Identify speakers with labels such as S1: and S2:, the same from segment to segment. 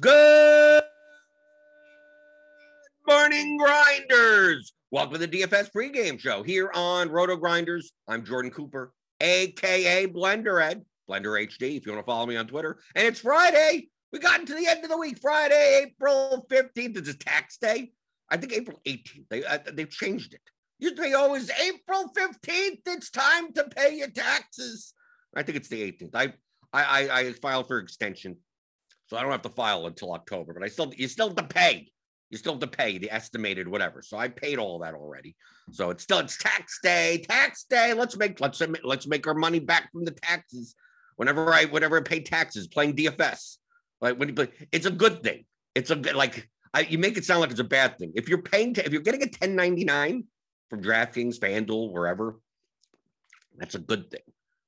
S1: Good morning, grinders. Welcome to the DFS pregame show here on Roto Grinders. I'm Jordan Cooper, aka Blender Ed, Blender HD, if you want to follow me on Twitter. And it's Friday. We got into the end of the week. Friday, April 15th. It's a tax day. I think April 18th. They uh, they've changed it. Used to be always April 15th. It's time to pay your taxes. I think it's the 18th. I I I, I filed for extension so I don't have to file until October, but I still you still have to pay. You still have to pay the estimated whatever. So I paid all that already. So it's still it's tax day, tax day. Let's make let's let's make our money back from the taxes. Whenever I whenever I pay taxes, playing DFS, like when you play, it's a good thing. It's a good like I, you make it sound like it's a bad thing. If you're paying if you're getting a 1099 from DraftKings, FanDuel, wherever, that's a good thing.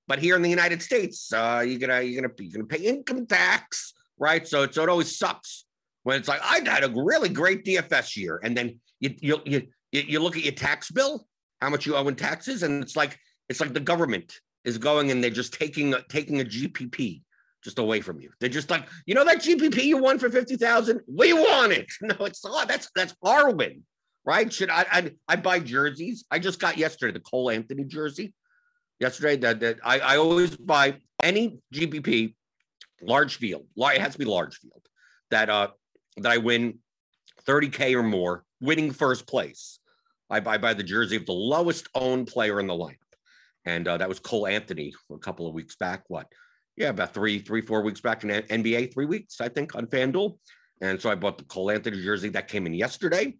S1: But here in the United States, uh, you're gonna you're gonna you're gonna pay income tax right? So, so it always sucks when it's like I had a really great DFS year, and then you you you you look at your tax bill, how much you owe in taxes, and it's like it's like the government is going and they're just taking taking a GPP just away from you. They're just like you know that GPP you won for fifty thousand, we want it. No, it's not. That's that's our win, right? Should I I, I buy jerseys? I just got yesterday the Cole Anthony jersey. Yesterday that that I, I always buy any GPP large field. It has to be large field that uh that I win 30k or more, winning first place. I buy by the jersey of the lowest owned player in the lineup, and uh, that was Cole Anthony a couple of weeks back. What? Yeah, about three, three, four weeks back in NBA, three weeks I think on FanDuel, and so I bought the Cole Anthony jersey that came in yesterday.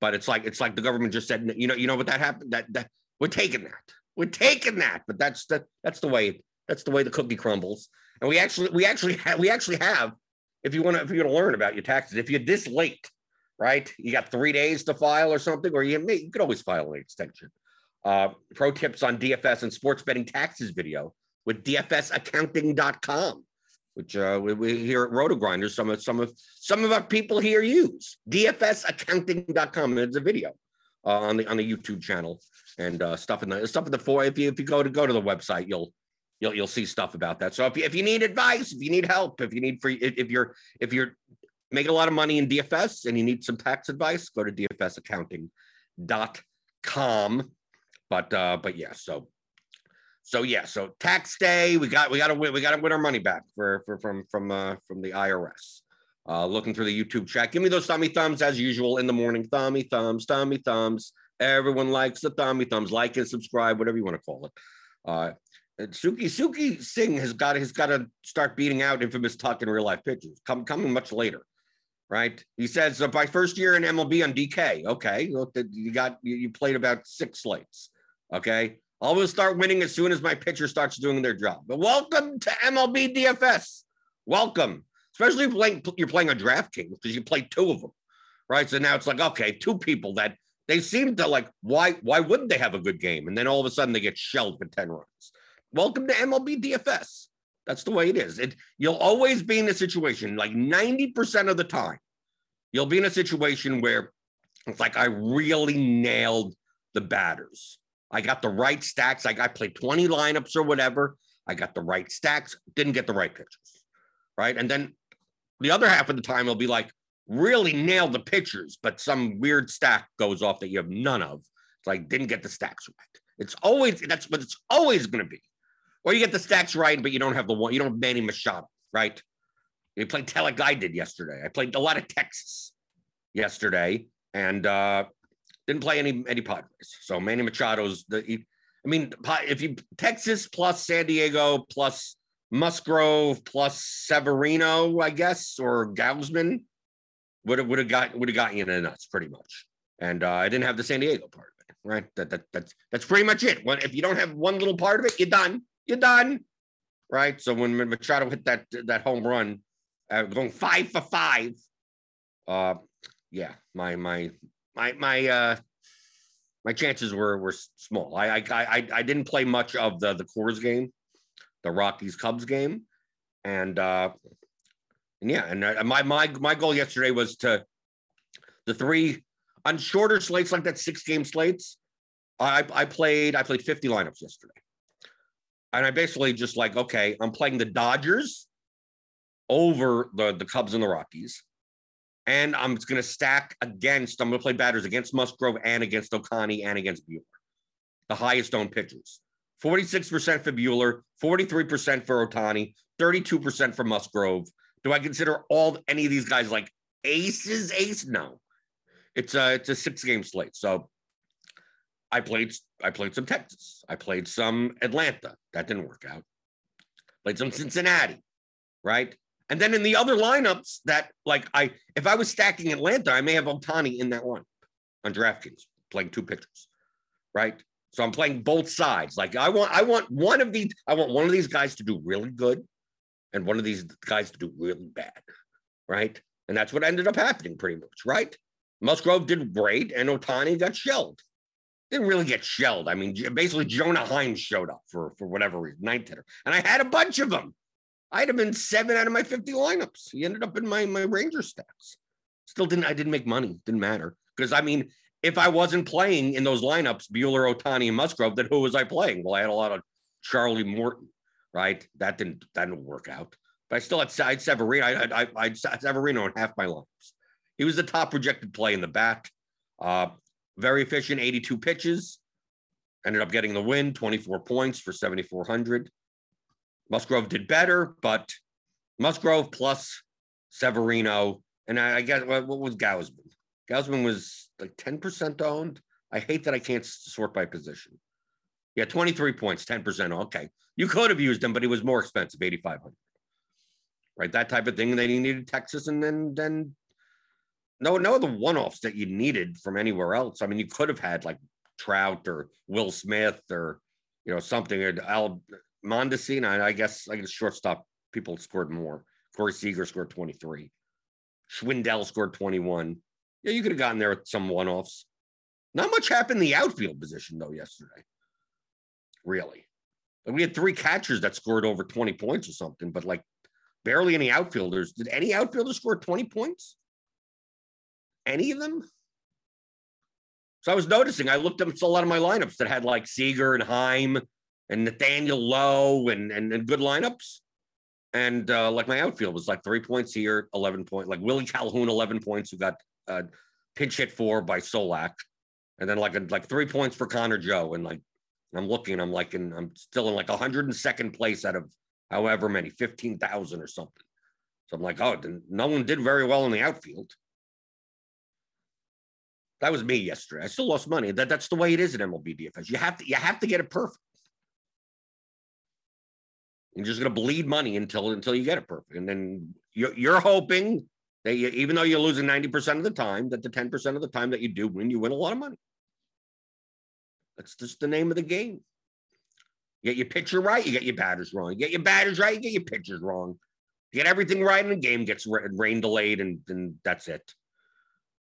S1: But it's like it's like the government just said, you know, you know what that happened? That that we're taking that, we're taking that. But that's the that's the way that's the way the cookie crumbles. And we actually, we actually, have, we actually have. If you want to, if you want to learn about your taxes, if you're this late, right, you got three days to file or something, or you may, you could always file an extension. Uh, pro tips on DFS and sports betting taxes video with DFSaccounting.com, which uh, we, we here at Roto Grinders, some of some of some of our people here use DFSaccounting.com. It's a video uh, on the on the YouTube channel and uh, stuff in the stuff in the four. If you if you go to go to the website, you'll you'll you'll see stuff about that. So if you, if you need advice, if you need help, if you need free, if you're if you're making a lot of money in DFS and you need some tax advice, go to dfsaccounting.com. But uh, but yeah, so so yeah, so tax day, we got we got to win, we got to win our money back for for from from uh, from the IRS. Uh, looking through the YouTube chat, give me those thummy thumbs as usual in the morning. Thummy thumbs, thummy thumbs. Everyone likes the thummy thumbs. Like and subscribe, whatever you want to call it. Uh, Suki Suki Singh has got has got to start beating out infamous Tuck in real life pitches. Come coming much later, right? He says by first year in MLB on DK. Okay, you got you, played about six slates. Okay, Always start winning as soon as my pitcher starts doing their job. But welcome to MLB DFS. Welcome, especially if playing, you're playing a DraftKings because you play two of them, right? So now it's like okay, two people that they seem to like. Why? Why wouldn't they have a good game? And then all of a sudden they get shelled for ten runs. Welcome to MLB DFS. That's the way it is. It you'll always be in a situation like ninety percent of the time. You'll be in a situation where it's like I really nailed the batters. I got the right stacks. Like I played 20 lineups or whatever. I got the right stacks, didn't get the right pitchers. Right. And then the other half of the time, it'll be like really nailed the pitchers, but some weird stack goes off that you have none of. It's like didn't get the stacks right. It's always that's what it's always going to be. Or you get the stacks right, but you don't have the one, you don't have Manny Machado, right? You played like I did yesterday. I played a lot of Texas yesterday and uh didn't play any any Padres. So Manny Machado's the. I mean, if you Texas plus San Diego plus Musgrove plus Severino, I guess, or Gausman would have would have got would have got you in the nuts pretty much. And uh, I didn't have the San Diego part of it, right? That, that that's that's pretty much it. When if you don't have one little part of it, you're done. You're done, right? So when Machado hit that that home run, uh, going five for five, uh, yeah, my my my my uh my chances were were small. I I I, I didn't play much of the the Coors game, the Rockies Cubs game, and uh and yeah, and uh, my my my goal yesterday was to the three on shorter slates like that six game slates. I I played I played 50 lineups yesterday. And I basically just like, okay, I'm playing the Dodgers over the, the Cubs and the Rockies and I'm going to stack against, I'm going to play batters against Musgrove and against Ohtani and against Buehler, the highest owned pitchers. 46% for Buehler, 43% for Ohtani, 32% for Musgrove. Do I consider all any of these guys like aces? Ace? No. It's a it's a six game slate. So I played I played some Texas. I played some Atlanta. That didn't work out. Played some Cincinnati, right? And then in the other lineups that like I if I was stacking Atlanta, I may have Ohtani in that one on DraftKings playing two pitchers, right? So I'm playing both sides. Like I want I want one of these I want one of these guys to do really good and one of these guys to do really bad, right? And that's what ended up happening pretty much, right? Musgrove did great and Ohtani got shelled. Didn't really get shelled. I mean, basically Jonah Heim showed up for for whatever reason, ninth hitter, and I had a bunch of them. I'd have been seven out of my 50 lineups. He ended up in my, my Ranger stacks. Still didn't, I didn't make money. Didn't matter. Because I mean, if I wasn't playing in those lineups, Buehler, Ohtani, and Musgrove, then who was I playing? Well, I had a lot of Charlie Morton, right? That didn't, that didn't work out. But I still had, I had Severino. I, I, I Severino in half my lineups. He was the top projected play in the back. Uh, very efficient, 82 pitches. Ended up getting the win, 24 points for 7,400. Musgrove did better, but Musgrove plus Severino. And I, I guess what, what was Gausman? Gausman was like 10% owned. I hate that I can't sort by position. Yeah, 23 points, 10%. Okay. You could have used him, but he was more expensive, 8,500. Right. That type of thing. Then you needed Texas and then, then no, no, the one offs that you needed from anywhere else. I mean, you could have had like Trout or Will Smith or, you know, something or Al, Mondesi, I guess I guess shortstop people scored more. Corey Seager scored 23. Schwindel scored 21. Yeah, you could have gotten there with some one-offs. Not much happened in the outfield position though yesterday. Really. We had three catchers that scored over 20 points or something, but like barely any outfielders. Did any outfielder score 20 points? Any of them? So I was noticing, I looked up a lot of my lineups that had like Seager and Heim and Nathaniel Lowe and, and, and good lineups. And uh, like my outfield was like three points here, 11 points, like Willie Calhoun, 11 points, who got uh, pinch hit for by Solak. And then like a, like three points for Connor Joe. And like, I'm looking, I'm like, in, I'm still in like 102nd place out of however many, 15,000 or something. So I'm like, oh, no one did very well in the outfield. That was me yesterday. I still lost money. That, that's the way it is at MLB DFS. You have to you have to get it perfect. You're just going to bleed money until until you get it perfect, and then you're, you're hoping that you, even though you're losing ninety percent of the time, that the ten percent of the time that you do win, you win a lot of money. That's just the name of the game. You get your pitcher right, you get your batters wrong. You get your batters right, you get your pitchers wrong. You get everything right, and the game gets rain delayed, and, and that's it.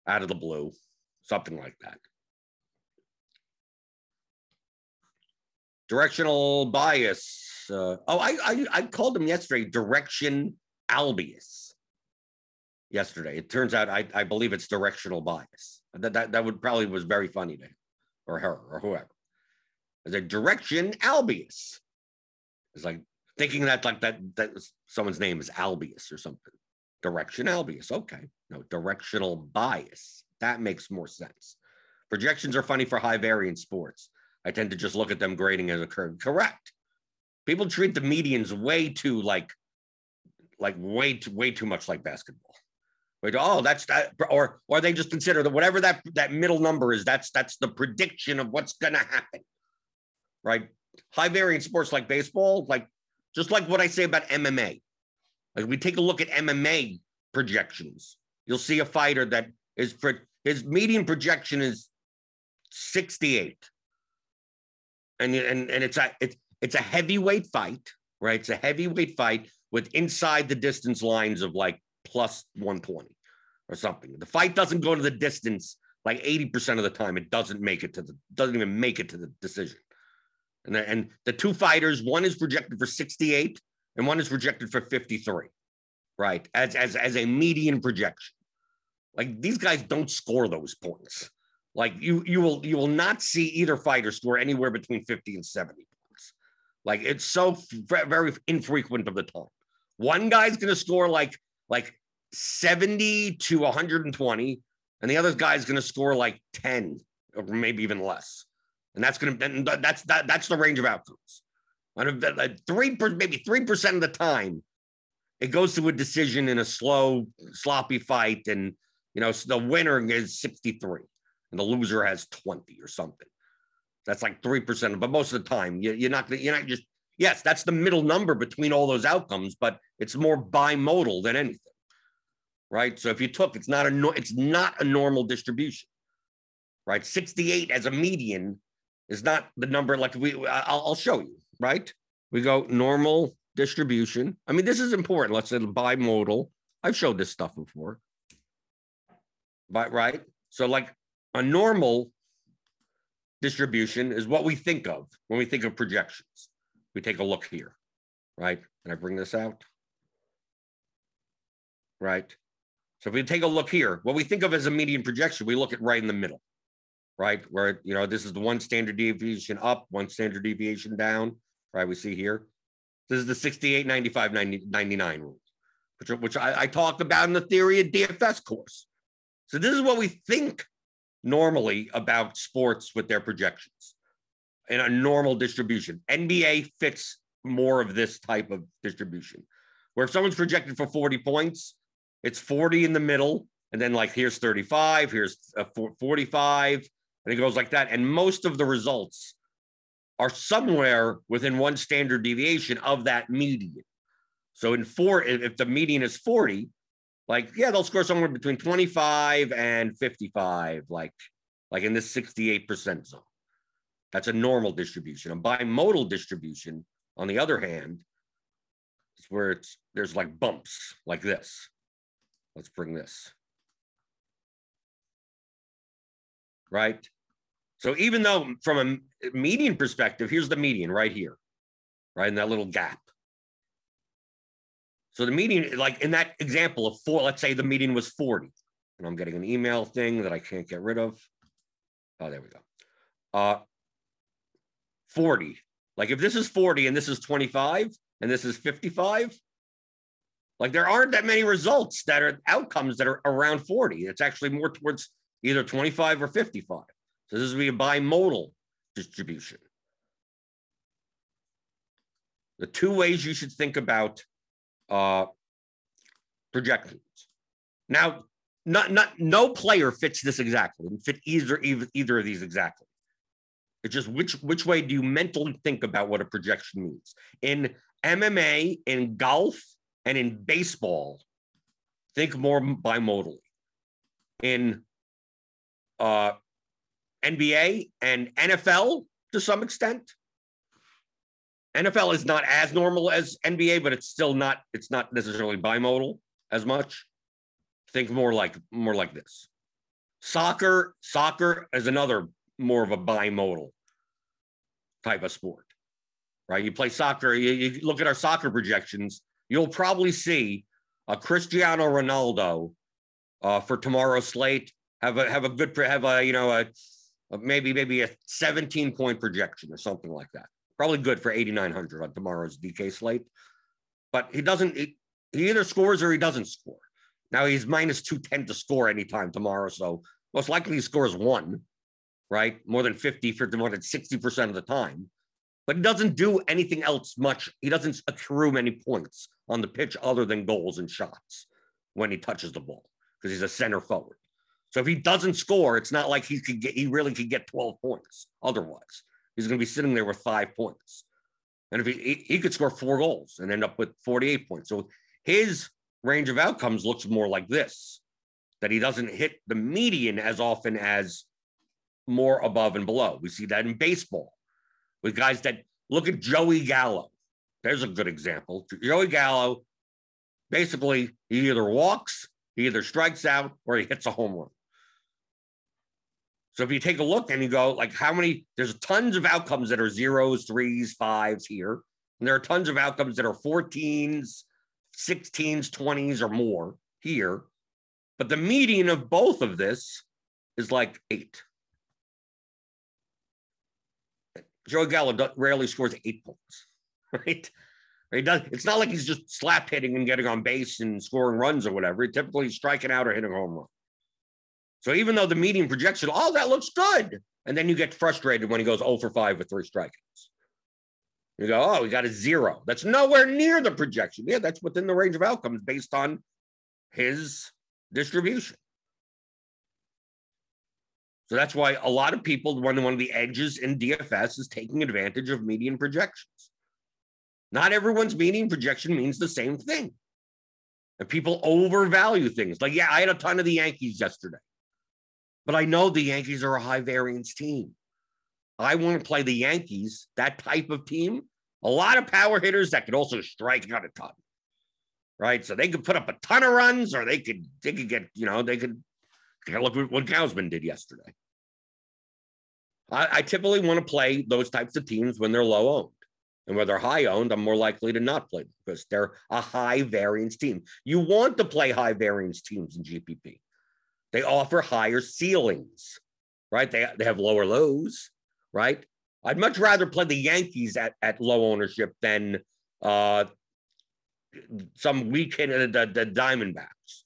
S1: Out of the blue, something like that. Directional bias. Uh, oh, I, I I called him yesterday. Direction Albius. Yesterday, it turns out I, I believe it's directional bias. That, that that would probably was very funny to him or her or whoever. As a direction Albius. It's like thinking that like that that someone's name is Albius or something. Direction Albius. Okay. No, directional bias. That makes more sense. Projections are funny for high variance sports. I tend to just look at them grading as a curve. Correct. People treat the medians way too like like way too way too much like basketball. Like, oh, that's that, or or they just consider that whatever that that middle number is, that's that's the prediction of what's gonna happen. Right? High variance sports like baseball, like just like what I say about MMA. Like we take a look at MMA projections, you'll see a fighter that is for his median projection is 68. And, and, and it's a it's it's a heavyweight fight, right? It's a heavyweight fight with inside the distance lines of like plus 120 or something. The fight doesn't go to the distance like 80% of the time. It doesn't make it to the doesn't even make it to the decision. And the, and the two fighters, one is projected for 68 and one is projected for 53, right? As, as, as a median projection. Like these guys don't score those points. Like you, you will, you will not see either fighter score anywhere between 50 and 70 points. Like it's so very infrequent of the time. One guy's going to score like, like 70 to 120, and the other guy's going to score like 10 or maybe even less and that's going to that's that, that's the range of outcomes. Three maybe three percent of the time, it goes to a decision in a slow, sloppy fight, and you know so the winner is sixty three, and the loser has twenty or something. That's like three percent, but most of the time, you, you're not you're not just yes, that's the middle number between all those outcomes, but it's more bimodal than anything, right? So if you took, it's not a it's not a normal distribution, right? Sixty eight as a median is not the number like we I'll, I'll show you right we go normal distribution i mean this is important let's say bimodal i've showed this stuff before but right so like a normal distribution is what we think of when we think of projections we take a look here right and i bring this out right so if we take a look here what we think of as a median projection we look at right in the middle right? Where, you know, this is the one standard deviation up, one standard deviation down, right? We see here. This is the 68, 95, 90, 99 rule, which, which I, I talked about in the theory of DFS course. So this is what we think normally about sports with their projections in a normal distribution. NBA fits more of this type of distribution, where if someone's projected for 40 points, it's 40 in the middle, and then like here's 35, here's 45, and it goes like that. And most of the results are somewhere within one standard deviation of that median. So in four, if the median is 40, like, yeah, they'll score somewhere between 25 and 55, like, like in this 68% zone. That's a normal distribution. A bimodal distribution, on the other hand, is where it's there's like bumps like this. Let's bring this. Right? So even though from a median perspective, here's the median right here, right in that little gap. So the median, like in that example of four, let's say the median was 40, and I'm getting an email thing that I can't get rid of. Oh, there we go. Uh, 40. Like if this is 40 and this is 25 and this is 55, like there aren't that many results that are outcomes that are around 40. It's actually more towards either 25 or 55. So this would be a bimodal distribution. The two ways you should think about uh, projections. Now, not, not, no player fits this exactly, and fit either, either, either of these exactly. It's just which, which way do you mentally think about what a projection means? In MMA, in golf, and in baseball, think more bimodally. In uh, NBA and NFL to some extent. NFL is not as normal as NBA, but it's still not, it's not necessarily bimodal as much. Think more like more like this. Soccer, soccer is another more of a bimodal type of sport. Right? You play soccer, you, you look at our soccer projections, you'll probably see a Cristiano Ronaldo uh, for tomorrow's slate have a have a good have a you know a, a maybe maybe a 17 point projection or something like that. Probably good for 8900 on tomorrow's DK slate. But he doesn't he, he either scores or he doesn't score. Now he's minus 210 to score anytime tomorrow, so most likely he scores one, right? More than 50 for more than 60% of the time. But he doesn't do anything else much. He doesn't accrue many points on the pitch other than goals and shots when he touches the ball because he's a center forward. So if he doesn't score, it's not like he could get he really could get 12 points otherwise. He's going to be sitting there with five points. And if he, he, he could score four goals and end up with 48 points. So his range of outcomes looks more like this that he doesn't hit the median as often as more above and below. We see that in baseball with guys that look at Joey Gallo. There's a good example. Joey Gallo basically he either walks, he either strikes out, or he hits a home run. So if you take a look and you go, like, how many, there's tons of outcomes that are zeros, threes, fives here. And there are tons of outcomes that are 14s, 16s, 20s, or more here. But the median of both of this is like eight. Joey Gallo rarely scores eight points, right? He does, it's not like he's just slap hitting and getting on base and scoring runs or whatever. Typically striking out or hitting a home run. So even though the median projection, oh, that looks good. And then you get frustrated when he goes 0 for 5 with three strikeouts. You go, oh, he got a zero. That's nowhere near the projection. Yeah, that's within the range of outcomes based on his distribution. So that's why a lot of people, one of the edges in DFS is taking advantage of median projections. Not everyone's median projection means the same thing. And people overvalue things. Like, yeah, I had a ton of the Yankees yesterday. But I know the Yankees are a high variance team. I want to play the Yankees, that type of team. A lot of power hitters that could also strike out a ton. Right. So they could put up a ton of runs or they could they could get, you know, they could look at what Gausman did yesterday. I, I typically want to play those types of teams when they're low owned. And when they're high owned, I'm more likely to not play because they're a high variance team. You want to play high variance teams in GPP. They offer higher ceilings, right? They, they have lower lows, right? I'd much rather play the Yankees at, at low ownership than uh, some weekend the, the, the Diamondbacks,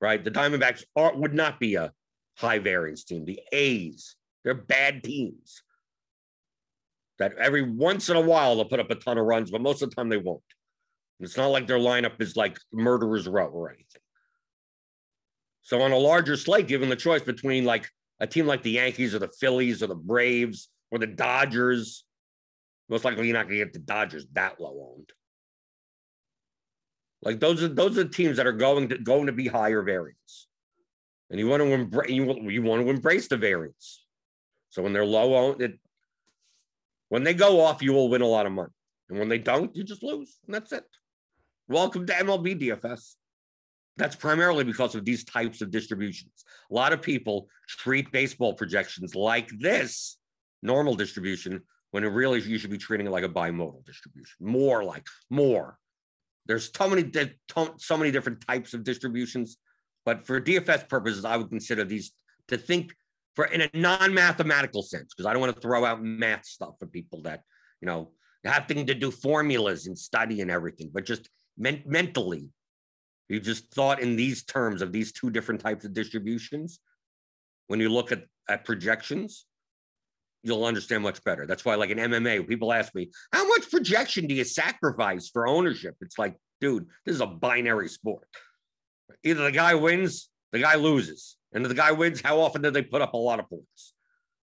S1: right? The Diamondbacks are, would not be a high variance team. The A's, they're bad teams. That every once in a while they'll put up a ton of runs, but most of the time they won't. It's not like their lineup is like murderer's row or anything. So on a larger slate, given the choice between like a team like the Yankees or the Phillies or the Braves or the Dodgers, most likely you're not going to get the Dodgers that low owned. Like those are those are the teams that are going to going to be higher variance, and you want to embrace you, you want to embrace the variance. So when they're low owned, it, when they go off, you will win a lot of money, and when they don't, you just lose, and that's it. Welcome to MLB DFS. That's primarily because of these types of distributions. A lot of people treat baseball projections like this normal distribution when it really you should be treating it like a bimodal distribution. More like more. There's so many so many different types of distributions, but for DFS purposes, I would consider these to think for in a non-mathematical sense because I don't want to throw out math stuff for people that you know having to do formulas and study and everything, but just men- mentally you just thought in these terms of these two different types of distributions, when you look at, at projections, you'll understand much better. That's why, like in MMA, people ask me, how much projection do you sacrifice for ownership? It's like, dude, this is a binary sport. Either the guy wins, the guy loses. And if the guy wins, how often do they put up a lot of points?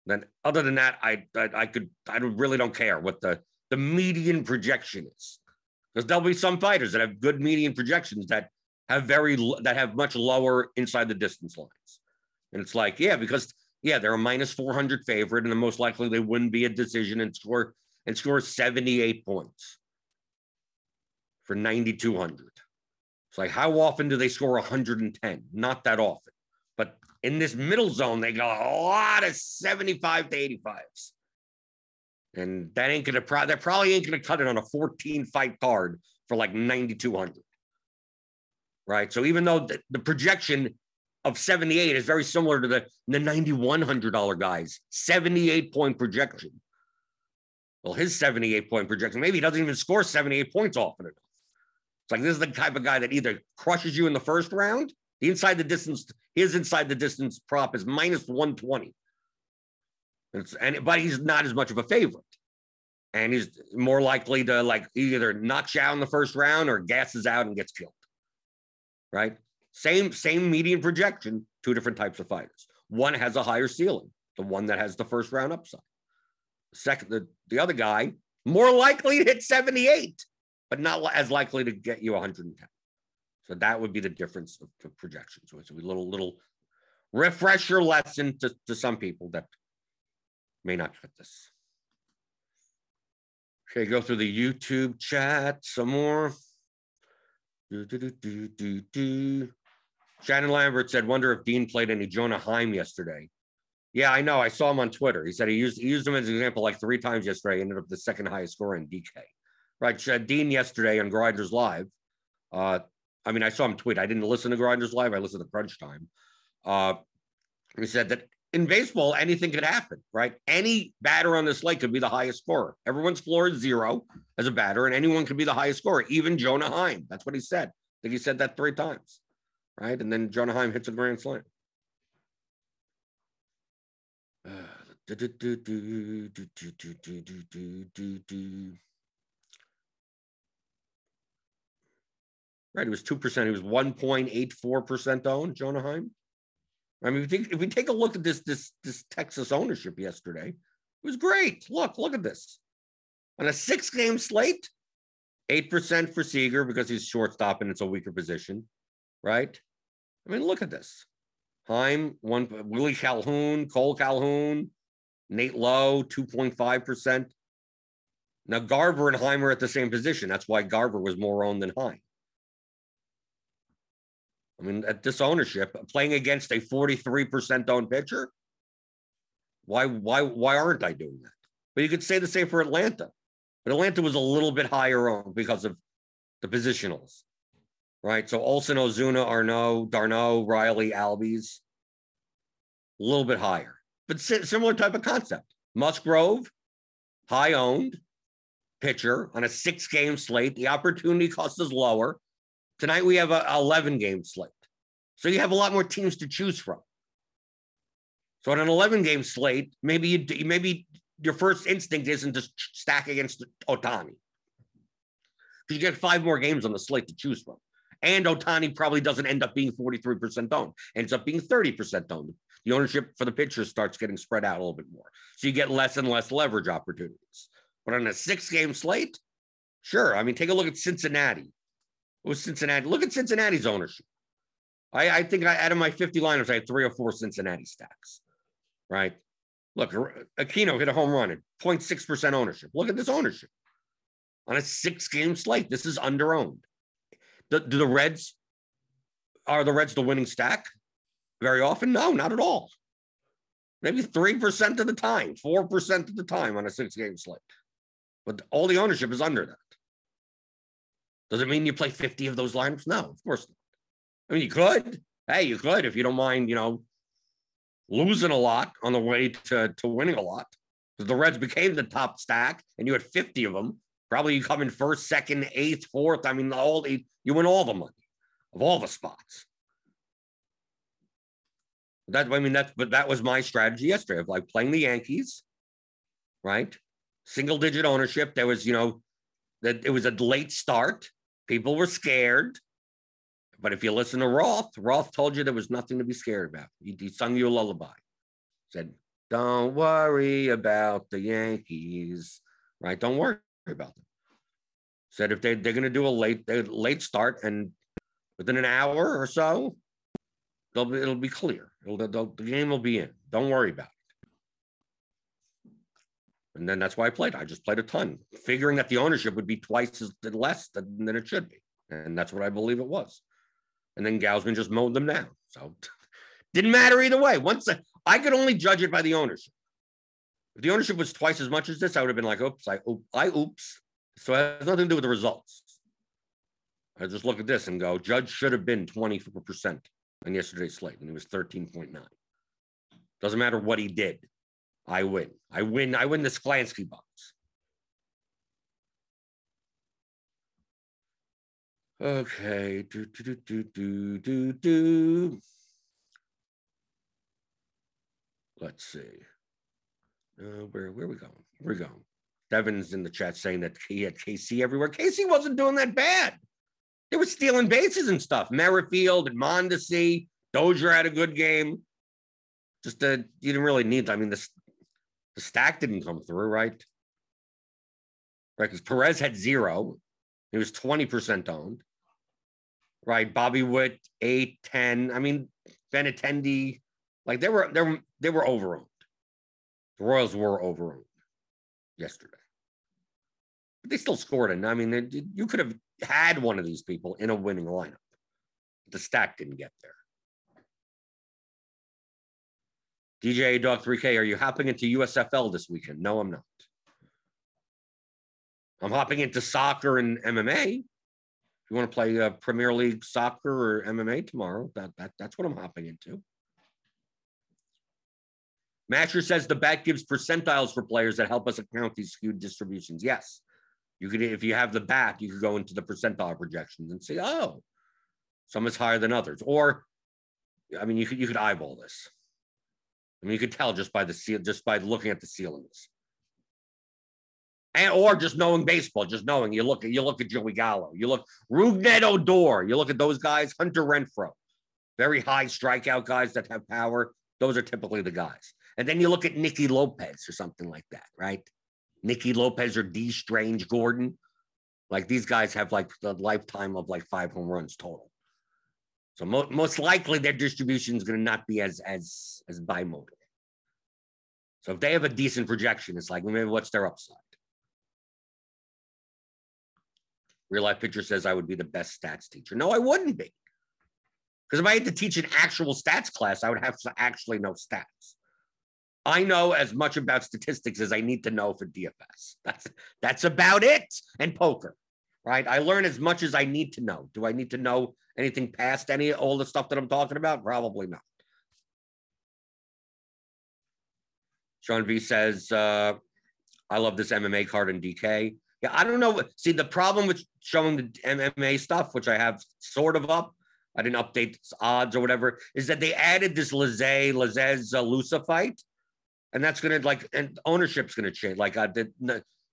S1: Then other than that, I I, I could I really don't care what the the median projection is. Because there'll be some fighters that have good median projections that have very that have much lower inside the distance lines. And it's like, yeah, because yeah, they're a minus 400 favorite, and the most likely they wouldn't be a decision and score and score 78 points for 9,200. It's like, how often do they score 110? Not that often. But in this middle zone, they got a lot of 75 to 85s. And that ain't gonna pro- that probably ain't gonna cut it on a 14 fight card for like 9,200. Right. So even though the, the projection of 78 is very similar to the, the $9,100 guys, 78 point projection. Well, his 78 point projection, maybe he doesn't even score 78 points often enough. It's like this is the type of guy that either crushes you in the first round, the inside the distance, his inside the distance prop is minus 120. It's, and but he's not as much of a favorite. And he's more likely to like either knock you out in the first round or gasses out and gets killed. Right? Same, same median projection, two different types of fighters. One has a higher ceiling, the one that has the first round upside. Second, the, the other guy, more likely to hit 78, but not as likely to get you 110. So that would be the difference of, projections. So it's a little, little refresher lesson to, to some people that may not fit this. Okay, go through the YouTube chat some more. Do, do, do, do, do, do. Shannon Lambert said, "Wonder if Dean played any Jonah Heim yesterday." Yeah, I know. I saw him on Twitter. He said he used he used him as an example like three times yesterday. Ended up the second highest scorer in DK. Right, uh, Dean yesterday on Grinders Live. Uh, I mean, I saw him tweet. I didn't listen to Grinders Live. I listened to Crunch Time. Uh, he said that in baseball, anything could happen, right? Any batter on this slate could be the highest scorer. Everyone's floor is zero as a batter, and anyone could be the highest scorer, even Jonah Heim. That's what he said. I think he said that three times, right? And then Jonah Heim hits a grand slam. Right, it was two percent. It was one point eight four percent owned. Jonah Heim. I mean, if we, take, a look at this this this Texas ownership yesterday, it was great. Look, look at this. On a six game slate, eight percent for Seager because he's shortstop and it's a weaker position, right? I mean, look at this. Heim, one Willie Calhoun, Cole Calhoun, Nate Lowe, 2.5%. Now Garver and Heim are at the same position. That's why Garver was more owned than Heim. I mean, at this ownership, playing against a 43% owned pitcher, why, why, why aren't I doing that? But you could say the same for Atlanta. But Atlanta was a little bit higher owned because of the positionals, right? So Olson, Ozuna, Arnaud, Darno, Riley, Albies, a little bit higher, but similar type of concept. Musgrove, high owned pitcher on a six game slate. The opportunity cost is lower. Tonight we have a 11 game slate. So you have a lot more teams to choose from. So on an 11 game slate, maybe you maybe your first instinct isn't to stack against Ohtani. Because you get five more games on the slate to choose from. And Ohtani probably doesn't end up being 43% owned, ends up being 30% owned. The ownership for the pitchers starts getting spread out a little bit more. So you get less and less leverage opportunities. But on a six game slate, sure. I mean, take a look at Cincinnati was Cincinnati. Look at Cincinnati's ownership. I, I think I, out of my 50 liners, I had three or four Cincinnati stacks, right? Look, Aquino hit a home run at 0.6% ownership. Look at this ownership on a six game slate. This is under owned. Do, the Reds, are the Reds the winning stack very often? No, not at all. Maybe 3% of the time, 4% of the time on a six game slate. But all the ownership is under that. Does it mean you play 50 of those lineups? No, of course not. I mean, you could. Hey, you could if you don't mind, you know, losing a lot on the way to, to winning a lot. Because the Reds became the top stack and you had 50 of them. Probably you come in first, second, eighth, fourth. I mean, all the, you win all the money of all the spots. That I mean, that's but that was my strategy yesterday of like playing the Yankees, right? Single digit ownership. There was, you know, that it was a late start. People were scared. But if you listen to Roth, Roth told you there was nothing to be scared about. He, he sung you a lullaby. Said, Don't worry about the Yankees, right? Don't worry about them. Said if they, they're going to do a late late start and within an hour or so, they'll be, it'll be clear. It'll, the game will be in. Don't worry about it. And then that's why I played. I just played a ton, figuring that the ownership would be twice as less than, than it should be. And that's what I believe it was. And then Gausman just mowed them down. So didn't matter either way. Once I, I could only judge it by the ownership. If the ownership was twice as much as this, I would have been like, oops, I, I oops. So it has nothing to do with the results. I just look at this and go, Judge should have been 24% on yesterday's slate, and he was 13.9. Doesn't matter what he did. I win. I win. I win the Sklansky bucks. Okay. Do, do, do, do, do, do, do. Let's see. Uh, where, where are we going? Where are we going? Devin's in the chat saying that he had KC everywhere. KC wasn't doing that bad. They were stealing bases and stuff. Merrifield and Mondesi. Dozier had a good game. Just uh, you didn't really need. I mean, the the stack didn't come through, right? Right, because Perez had zero. He was 20% owned. Right. Bobby Witt, eight, 10. I mean, Benintendi, like they were they were they were overowned. The Royals were overowned yesterday. But they still scored and I mean, you could have had one of these people in a winning lineup. The stack didn't get there. DJ Dog 3K, are you hopping into USFL this weekend? No, I'm not. I'm hopping into soccer and MMA. If you want to play uh, Premier League soccer or MMA tomorrow, that, that that's what I'm hopping into. Matcher says the bat gives percentiles for players that help us account these skewed distributions. Yes. You could, if you have the bat, you could go into the percentile projections and say, oh, some is higher than others. Or, I mean, you could you could eyeball this. I mean, you could tell just by the seal, just by looking at the ceilings. And or just knowing baseball, just knowing you look at you look at Joey Gallo, you look Rougned Odor, you look at those guys, Hunter Renfroe, very high strikeout guys that have power. Those are typically the guys. And then you look at Nicky Lopez or something like that, right? Nicky Lopez or Dee Strange-Gordon. Like these guys have like the lifetime of like five home runs total. So mo- most likely their distribution is going to not be as as as bimodal. So if they have a decent projection, it's like maybe what's their upside? Real life pitcher says I would be the best stats teacher. No, I wouldn't be. Because if I had to teach an actual stats class, I would have to actually know stats. I know as much about statistics as I need to know for DFS. That's that's about it. And poker, right? I learn as much as I need to know. Do I need to know anything past any all the stuff that I'm talking about? Probably not. Sean V says, uh, I love this MMA card in DK. Yeah, I don't know. See, the problem with showing the MMA stuff, which I have sort of up, I didn't update odds or whatever, is that they added this Lazzez, Lazzez uh, Loosa fight and that's going to like and ownership's going to change. Like uh, the,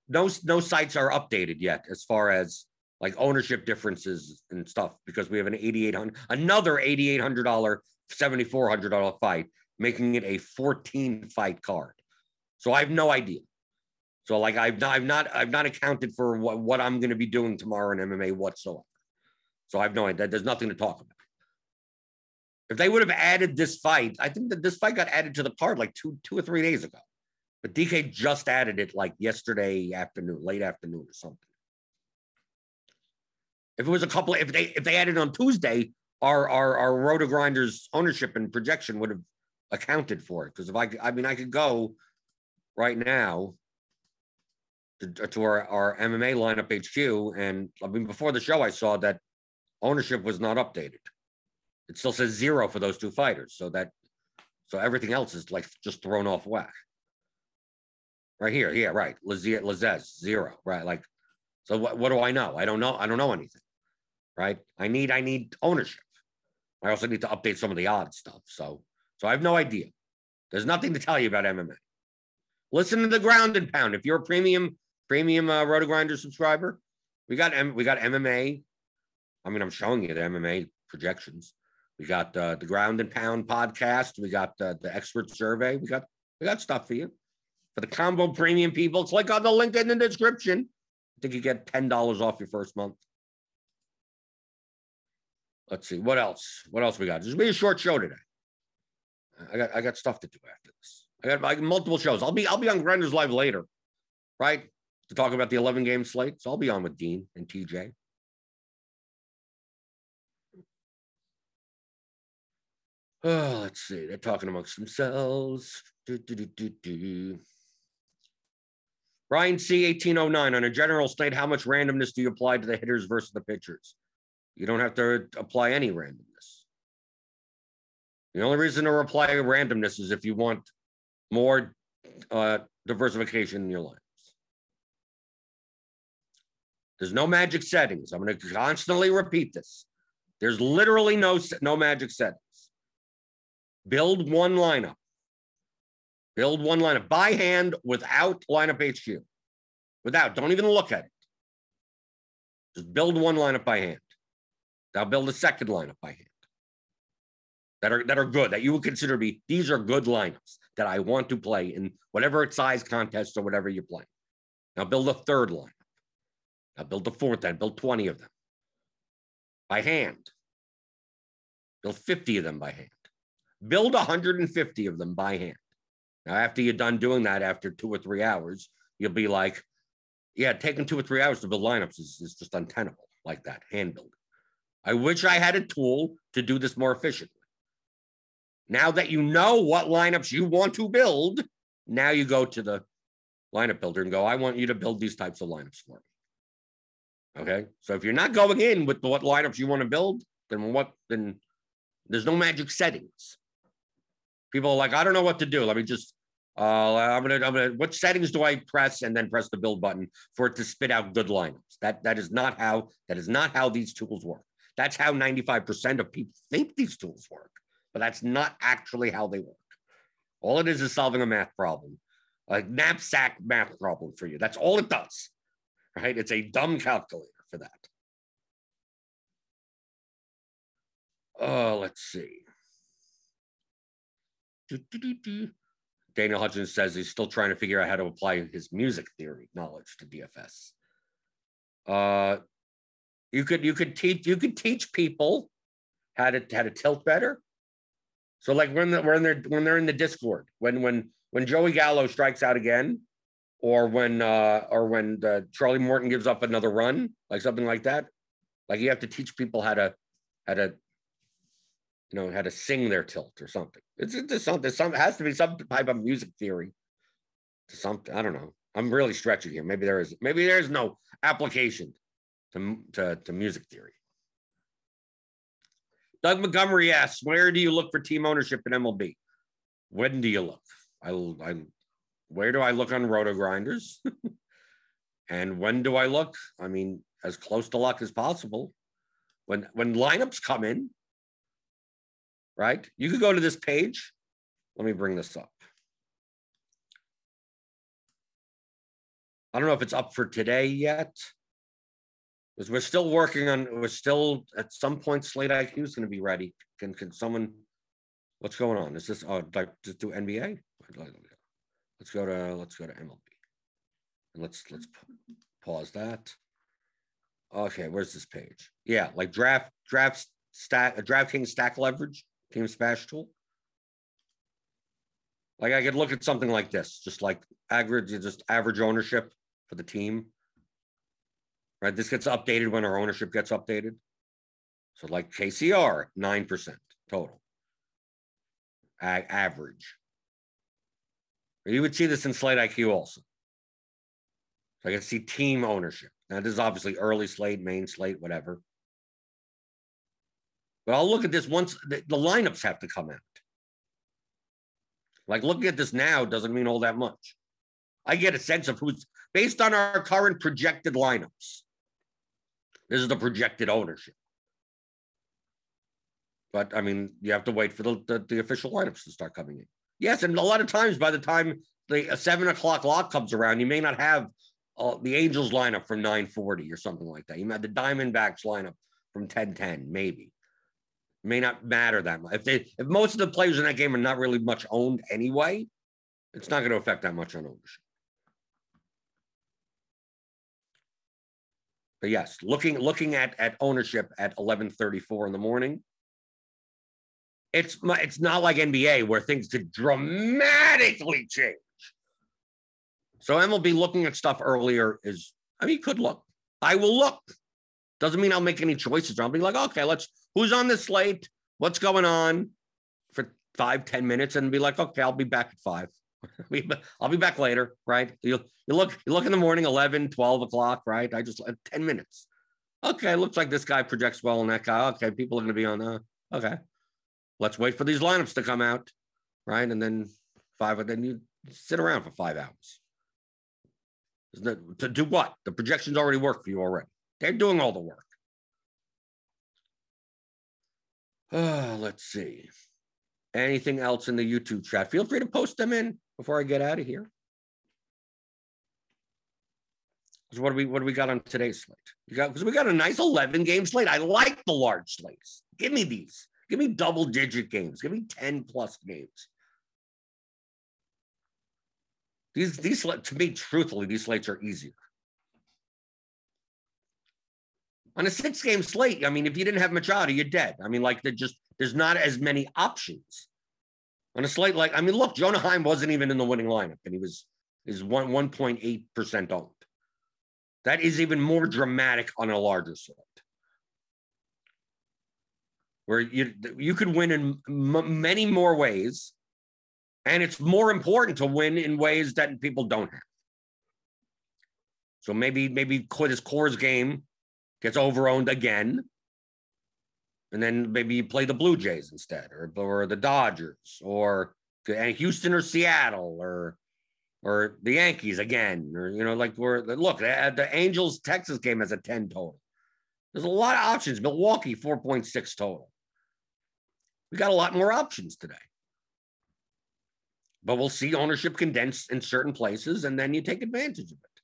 S1: no, no sites are updated yet as far as like ownership differences and stuff because we have an eighty eight hundred another eighty eight hundred dollar seventy four hundred dollar fight, making it a fourteen fight card. So I have no idea. So like I've not I've not I've not accounted for what, what I'm going to be doing tomorrow in MMA whatsoever. So I have no idea. There's nothing to talk about. If they would have added this fight, I think that this fight got added to the card like two, two or three days ago. But DK just added it like yesterday afternoon, late afternoon or something. If it was a couple, if they if they added on Tuesday, our our our Roto Grinders ownership and projection would have accounted for it. Because if I I mean I could go right now to, to our, our MMA lineup HQ, and I mean before the show I saw that ownership was not updated. It still says zero for those two fighters. So that so everything else is like just thrown off whack. Right here, yeah, right. Lazzez, zero, right? Like, so what, what do I know? I don't know. I don't know anything, right? I need I need ownership. I also need to update some of the odd stuff. So so I have no idea. There's nothing to tell you about MMA. Listen to the ground and pound. If you're a premium premium uh, Roto Grinder subscriber, we got M- we got MMA. I mean, I'm showing you the MMA projections. We got uh, the Ground and Pound podcast. We got uh, the expert survey. We got we got stuff for you for the combo premium people. Click on the link in the description. I think you get ten dollars off your first month. Let's see what else. What else we got? This will be a short show today. I got I got stuff to do after this. I got, got multiple shows. I'll be I'll be on Grinders Live later. right? To talk about the 11 game slate. So I'll be on with Dean and TJ. Oh, let's see. They're talking amongst themselves. Do, do, do. Ryan C. 1809 on a general state, how much randomness do you apply to the hitters versus the pitchers? You don't have to apply any randomness. The only reason to apply randomness is if you want more uh, diversification in your lineups. There's no magic settings. I'm going to constantly repeat this. There's literally no no magic settings. Build one lineup. Build one lineup by hand without lineup HQ. Without, don't even look at it. Just build one lineup by hand. Now build a second lineup by hand. That are that are good, that you would consider to be these are good lineups that I want to play in whatever size contest or whatever you're playing. Now build a third lineup. Now build a fourth and build 20 of them by hand. Build 50 of them by hand. Build 150 of them by hand. Now, after you're done doing that, after two or three hours, you'll be like, yeah, taking two or three hours to build lineups is, is just untenable like that, hand building. I wish I had a tool to do this more efficiently. Now that you know what lineups you want to build, now you go to the lineup builder and go, I want you to build these types of lineups for me. Okay. So if you're not going in with what lineups you want to build, then what then there's no magic settings. People are like, I don't know what to do. Let me just uh, I'm gonna, I'm gonna. What settings do I press and then press the build button for it to spit out good lineups? That that is not how that is not how these tools work. That's how 95% of people think these tools work, but that's not actually how they work. All it is is solving a math problem, a knapsack math problem for you. That's all it does, right? It's a dumb calculator for that. Oh, let's see. Daniel Hutchins says he's still trying to figure out how to apply his music theory knowledge to DFS. Uh, you could you could teach you could teach people how to how to tilt better. So like when the, when they're when they're in the Discord, when when when Joey Gallo strikes out again, or when uh, or when uh, Charlie Morton gives up another run, like something like that, like you have to teach people how to how to you know, how to sing their tilt or something. It's, it's something, some, has to be some type of music theory something. I don't know. I'm really stretching here. Maybe there is, maybe there is no application to, to, to music theory. Doug Montgomery asks, where do you look for team ownership in MLB? When do you look? I, I where do I look on RotoGrinders? and when do I look? I mean, as close to luck as possible. When when lineups come in, right? You could go to this page. Let me bring this up. I don't know if it's up for today yet. Because we're still working on, we're still at some point Slate IQ is going to be ready. Can can someone what's going on? Is this oh like just do NBA? Let's go to let's go to MLB. And let's let's pause that. Okay, where's this page? Yeah, like draft draft stack a uh, DraftKings stack leverage team smash tool. Like I could look at something like this, just like average, just average ownership for the team. Right, this gets updated when our ownership gets updated. So like KCR, nine percent total. Average. You would see this in Slate IQ also. So I can see team ownership. Now this is obviously early slate, main slate, whatever. But I'll look at this once the, the lineups have to come out. Like looking at this now doesn't mean all that much. I get a sense of who's based on our current projected lineups. This is the projected ownership. But I mean, you have to wait for the, the, the official lineups to start coming in. Yes, and a lot of times by the time the seven o'clock lock comes around, you may not have uh, the Angels lineup from 940 or something like that. You might have the Diamondbacks lineup from 1010, maybe may not matter that much. If they if most of the players in that game are not really much owned anyway, it's not going to affect that much on ownership. But yes, looking looking at at ownership at 11:34 in the morning, it's it's not like NBA where things could dramatically change. So MLB looking at stuff earlier is, I mean, could look. I will look. Doesn't mean I'll make any choices. I'll be like, okay, let's, who's on the slate? What's going on for five, ten minutes and be like, okay, I'll be back at five. I'll be back later, right? You, you look, you look in the morning, 11, 12 o'clock, right? I just, uh, 10 minutes. Okay, looks like this guy projects well in that guy. Okay, people are going to be on the, okay. Let's wait for these lineups to come out, right? And then five, and then you sit around for five hours. To do what? The projections already work for you already. They're doing all the work. Uh, let's see. Anything else in the YouTube chat? Feel free to post them in before I get out of here. So what do we what do we got on today's slate? You got because we got a nice 11 game slate. I like the large slates. Give me these. Give me double digit games. Give me 10 plus games. These these to me, truthfully, these slates are easier. On a six game slate, I mean, if you didn't have Machado, you're dead. I mean, like they just there's not as many options. On a slate like, I mean, look, Jonah Heim wasn't even in the winning lineup, and he was is one 1.8% owned. That is even more dramatic on a larger slate. Where you you could win in m- many more ways and it's more important to win in ways that people don't have. So maybe maybe his Gore's game gets overowned again. And then maybe you play the Blue Jays instead, or, or the Dodgers, or Houston or Seattle, or or the Yankees again, or you know, like we're look at the Angels Texas game as a 10 total. There's a lot of options. Milwaukee, 4.6 total. We got a lot more options today but we'll see ownership condensed in certain places, and then you take advantage of it.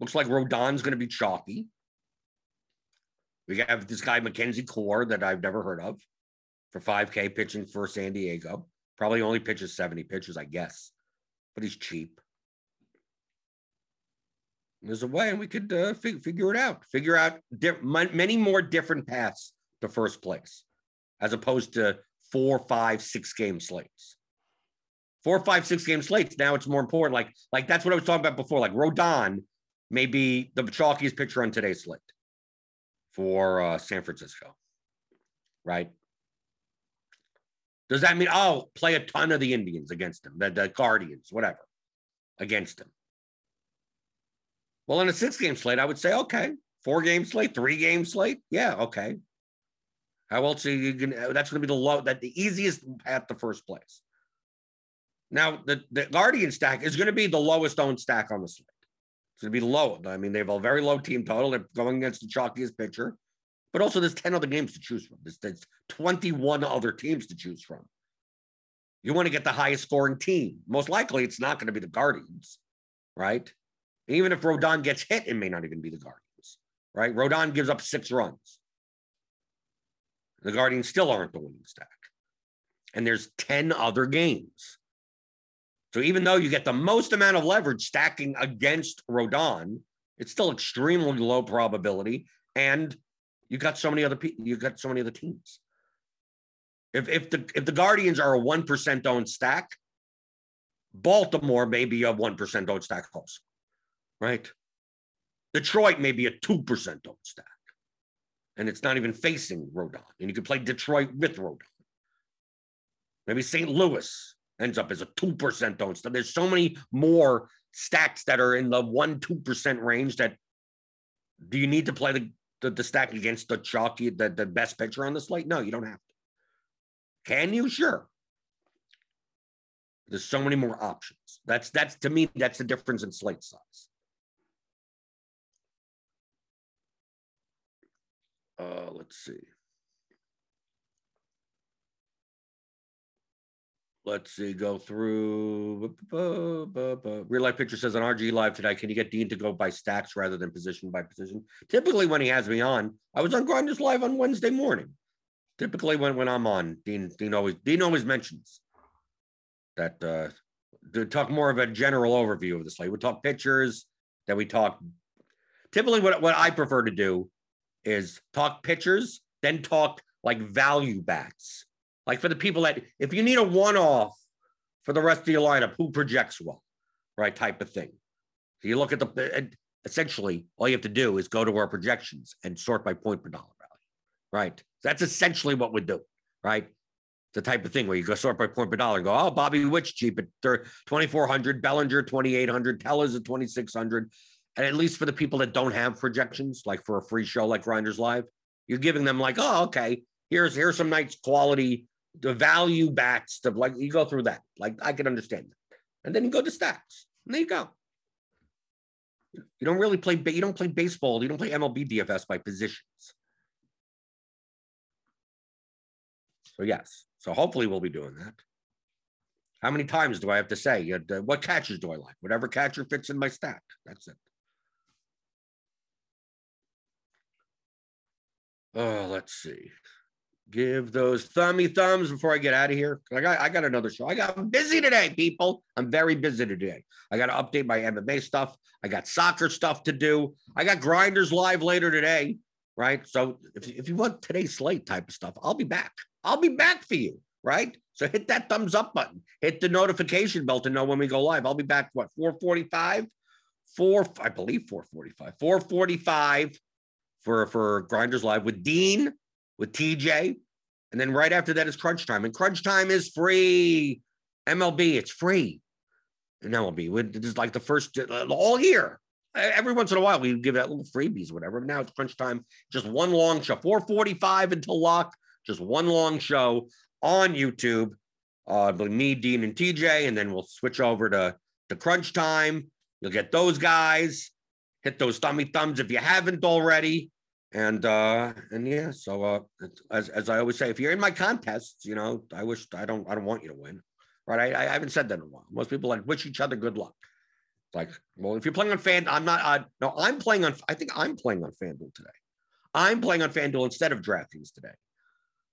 S1: Looks like Rodon's going to be chalky. We have this guy MacKenzie Gore, that I've never heard of for 5K pitching for San Diego. Probably only pitches 70 pitches, I guess, but he's cheap. There's a way, and we could uh, fig- figure it out. Figure out many more different paths to first place, as opposed to four, five, six game slates four, five, six game slates. Now it's more important. Like, like that's what I was talking about before. Like Rodon may be the chalkiest pitcher on today's slate for uh, San Francisco, right? Does that mean I'll play a ton of the Indians against him, the, the Guardians, whatever, against him? Well, in a six game slate, I would say okay, four game slate, three game slate, yeah, okay. How else are you gonna? That's going to be the low, that the easiest path to first place. Now, the, the Guardian stack is going to be the lowest owned stack on the slate. It's going to be low. I mean, they have a very low team total. They're going against the chalkiest pitcher, but also there's 10 other games to choose from. There's, there's 21 other teams to choose from. You want to get the highest scoring team. Most likely, it's not going to be the Guardians, right? Even if Rodon gets hit, it may not even be the Guardians, right? Rodon gives up six runs. The Guardians still aren't the winning stack. And there's 10 other games. So even though you get the most amount of leverage stacking against Rodon, it's still extremely low probability. And you got so many other people, you got so many other teams. If if the if the Guardians are a one percent owned stack, Baltimore may be a one percent owned stack also, right? Detroit may be a two percent owned stack, and it's not even facing Rodon, and you could play Detroit with Rodon. Maybe St. Louis ends up as a 2% don't stop. There's so many more stacks that are in the 1 2% range that do you need to play the, the, the stack against the chalky, the, the best pitcher on the slate? No, you don't have to. Can you? Sure. There's so many more options. That's that's to me, that's the difference in slate size. Uh, let's see. Let's see, go through. Real life picture says on RG Live today, can you get Dean to go by stacks rather than position by position? Typically, when he has me on, I was on Grinders Live on Wednesday morning. Typically, when, when I'm on, Dean Dean always Dean always mentions that uh, to talk more of a general overview of the slate. We talk pictures, then we talk. Typically, what, what I prefer to do is talk pitchers, then talk like value bats like for the people that, if you need a one off for the rest of your lineup, who projects well? right? Type of thing. So you look at the essentially all you have to do is go to our projections and sort by point per dollar value, right? That's essentially what we do, right? The type of thing where you go sort by point per dollar and go, oh, Bobby Witt's cheap at 2400, Bellinger 2800, Tellez at 2600. And at least for the people that don't have projections, like for a free show like Grinders Live, you're giving them like, oh, okay, here's here's some nice quality, the value bats stuff. Like you go through that. Like I can understand that. And then you go to stacks. And there you go. You don't really play. You don't play baseball. You don't play MLB DFS by positions. So yes. So hopefully we'll be doing that. How many times do I have to say? What catchers do I like? Whatever catcher fits in my stack. That's it. Oh, let's see. Give those thummy thumbs before I get out of here. I got I got another show. I got I'm busy today, people. I'm very busy today. I got to update my MMA stuff. I got soccer stuff to do. I got grinders live later today, right? So if, if you want today's slate type of stuff, I'll be back. I'll be back for you, right? So hit that thumbs up button, hit the notification bell to know when we go live. I'll be back. What 445? Four, I believe 445. 445 for for Grinders Live with Dean, with TJ, and then right after that is Crunch Time, and Crunch Time is free. MLB, it's free. And MLB, is like the first uh, all year. Every once in a while, we give out little freebies, whatever. Now it's crunch time. Just one long show, 445 until lock. Just one long show on YouTube. Uh, me, Dean, and TJ, and then we'll switch over to to crunch time. You'll get those guys. Hit those thummy thumbs if you haven't already. And uh, and yeah, so uh, as as I always say, if you're in my contests, you know, I wish I don't I don't want you to win, right? I, I haven't said that in a while. Most people like wish each other good luck. Like, well, if you're playing on Fan, I'm not. Uh, no, I'm playing on. I think I'm playing on FanDuel today. I'm playing on FanDuel instead of DraftKings today.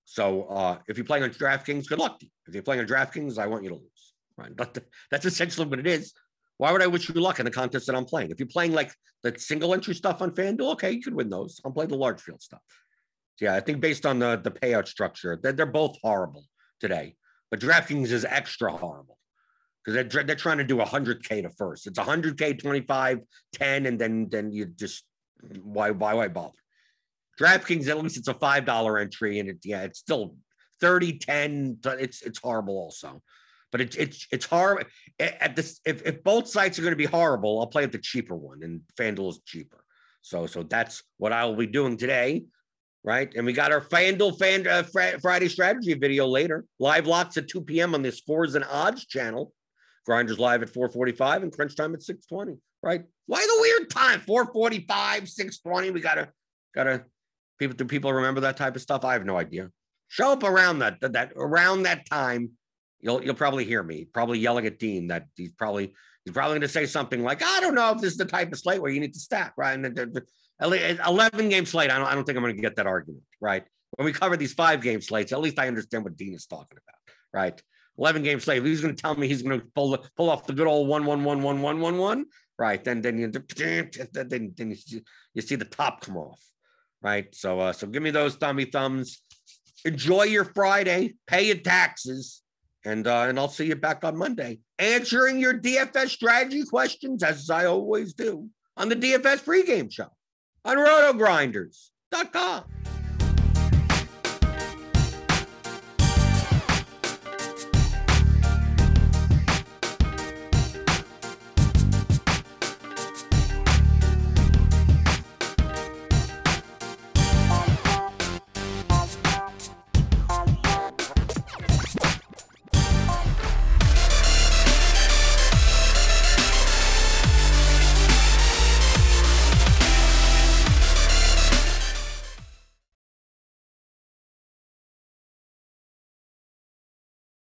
S1: So uh, if you're playing on DraftKings, good luck to you. If you're playing on DraftKings, I want you to lose. Right? But that's essentially what it is. Why would I wish you luck in the contest that I'm playing? If you're playing like the single entry stuff on FanDuel, okay, you could win those. I'm playing the large field stuff. Yeah, I think based on the the payout structure, they're, they're both horrible today. But DraftKings is extra horrible because they're, they're trying to do 100K to first. It's 100K, 25, 10, and then then you just why why why bother? DraftKings, at least it's a five dollar entry, and it yeah, it's still 30, 10. It's it's horrible also. But it's it's it's hard at this. If, if both sites are going to be horrible, I'll play at the cheaper one, and FanDuel is cheaper. So so that's what I will be doing today, right? And we got our FanDuel fan uh, Friday strategy video later. Live lots at 2 p.m. on the Scores and Odds channel. Grinders live at 4:45 and Crunch time at 6:20. Right? Why the weird time? 4:45, 6:20. We gotta gotta people. Do people remember that type of stuff? I have no idea. Show up around that that, that around that time You'll you'll probably hear me probably yelling at Dean that he's probably he's probably going to say something like, I don't know if this is the type of slate where you need to stack, right? And 11 game slate, I don't, I don't think I'm going to get that argument, right? When we cover these five game slates, at least I understand what Dean is talking about, right? 11 game slate. He's going to tell me he's going to pull pull off the good old one one one one one one one, right? Then then you then, then you, you see the top come off, right? So uh, so give me those thummy thumbs. Enjoy your Friday. Pay your taxes and uh, and I'll see you back on Monday, answering your DFS strategy questions as I always do on the DFS pregame show on RotoGrinders.com.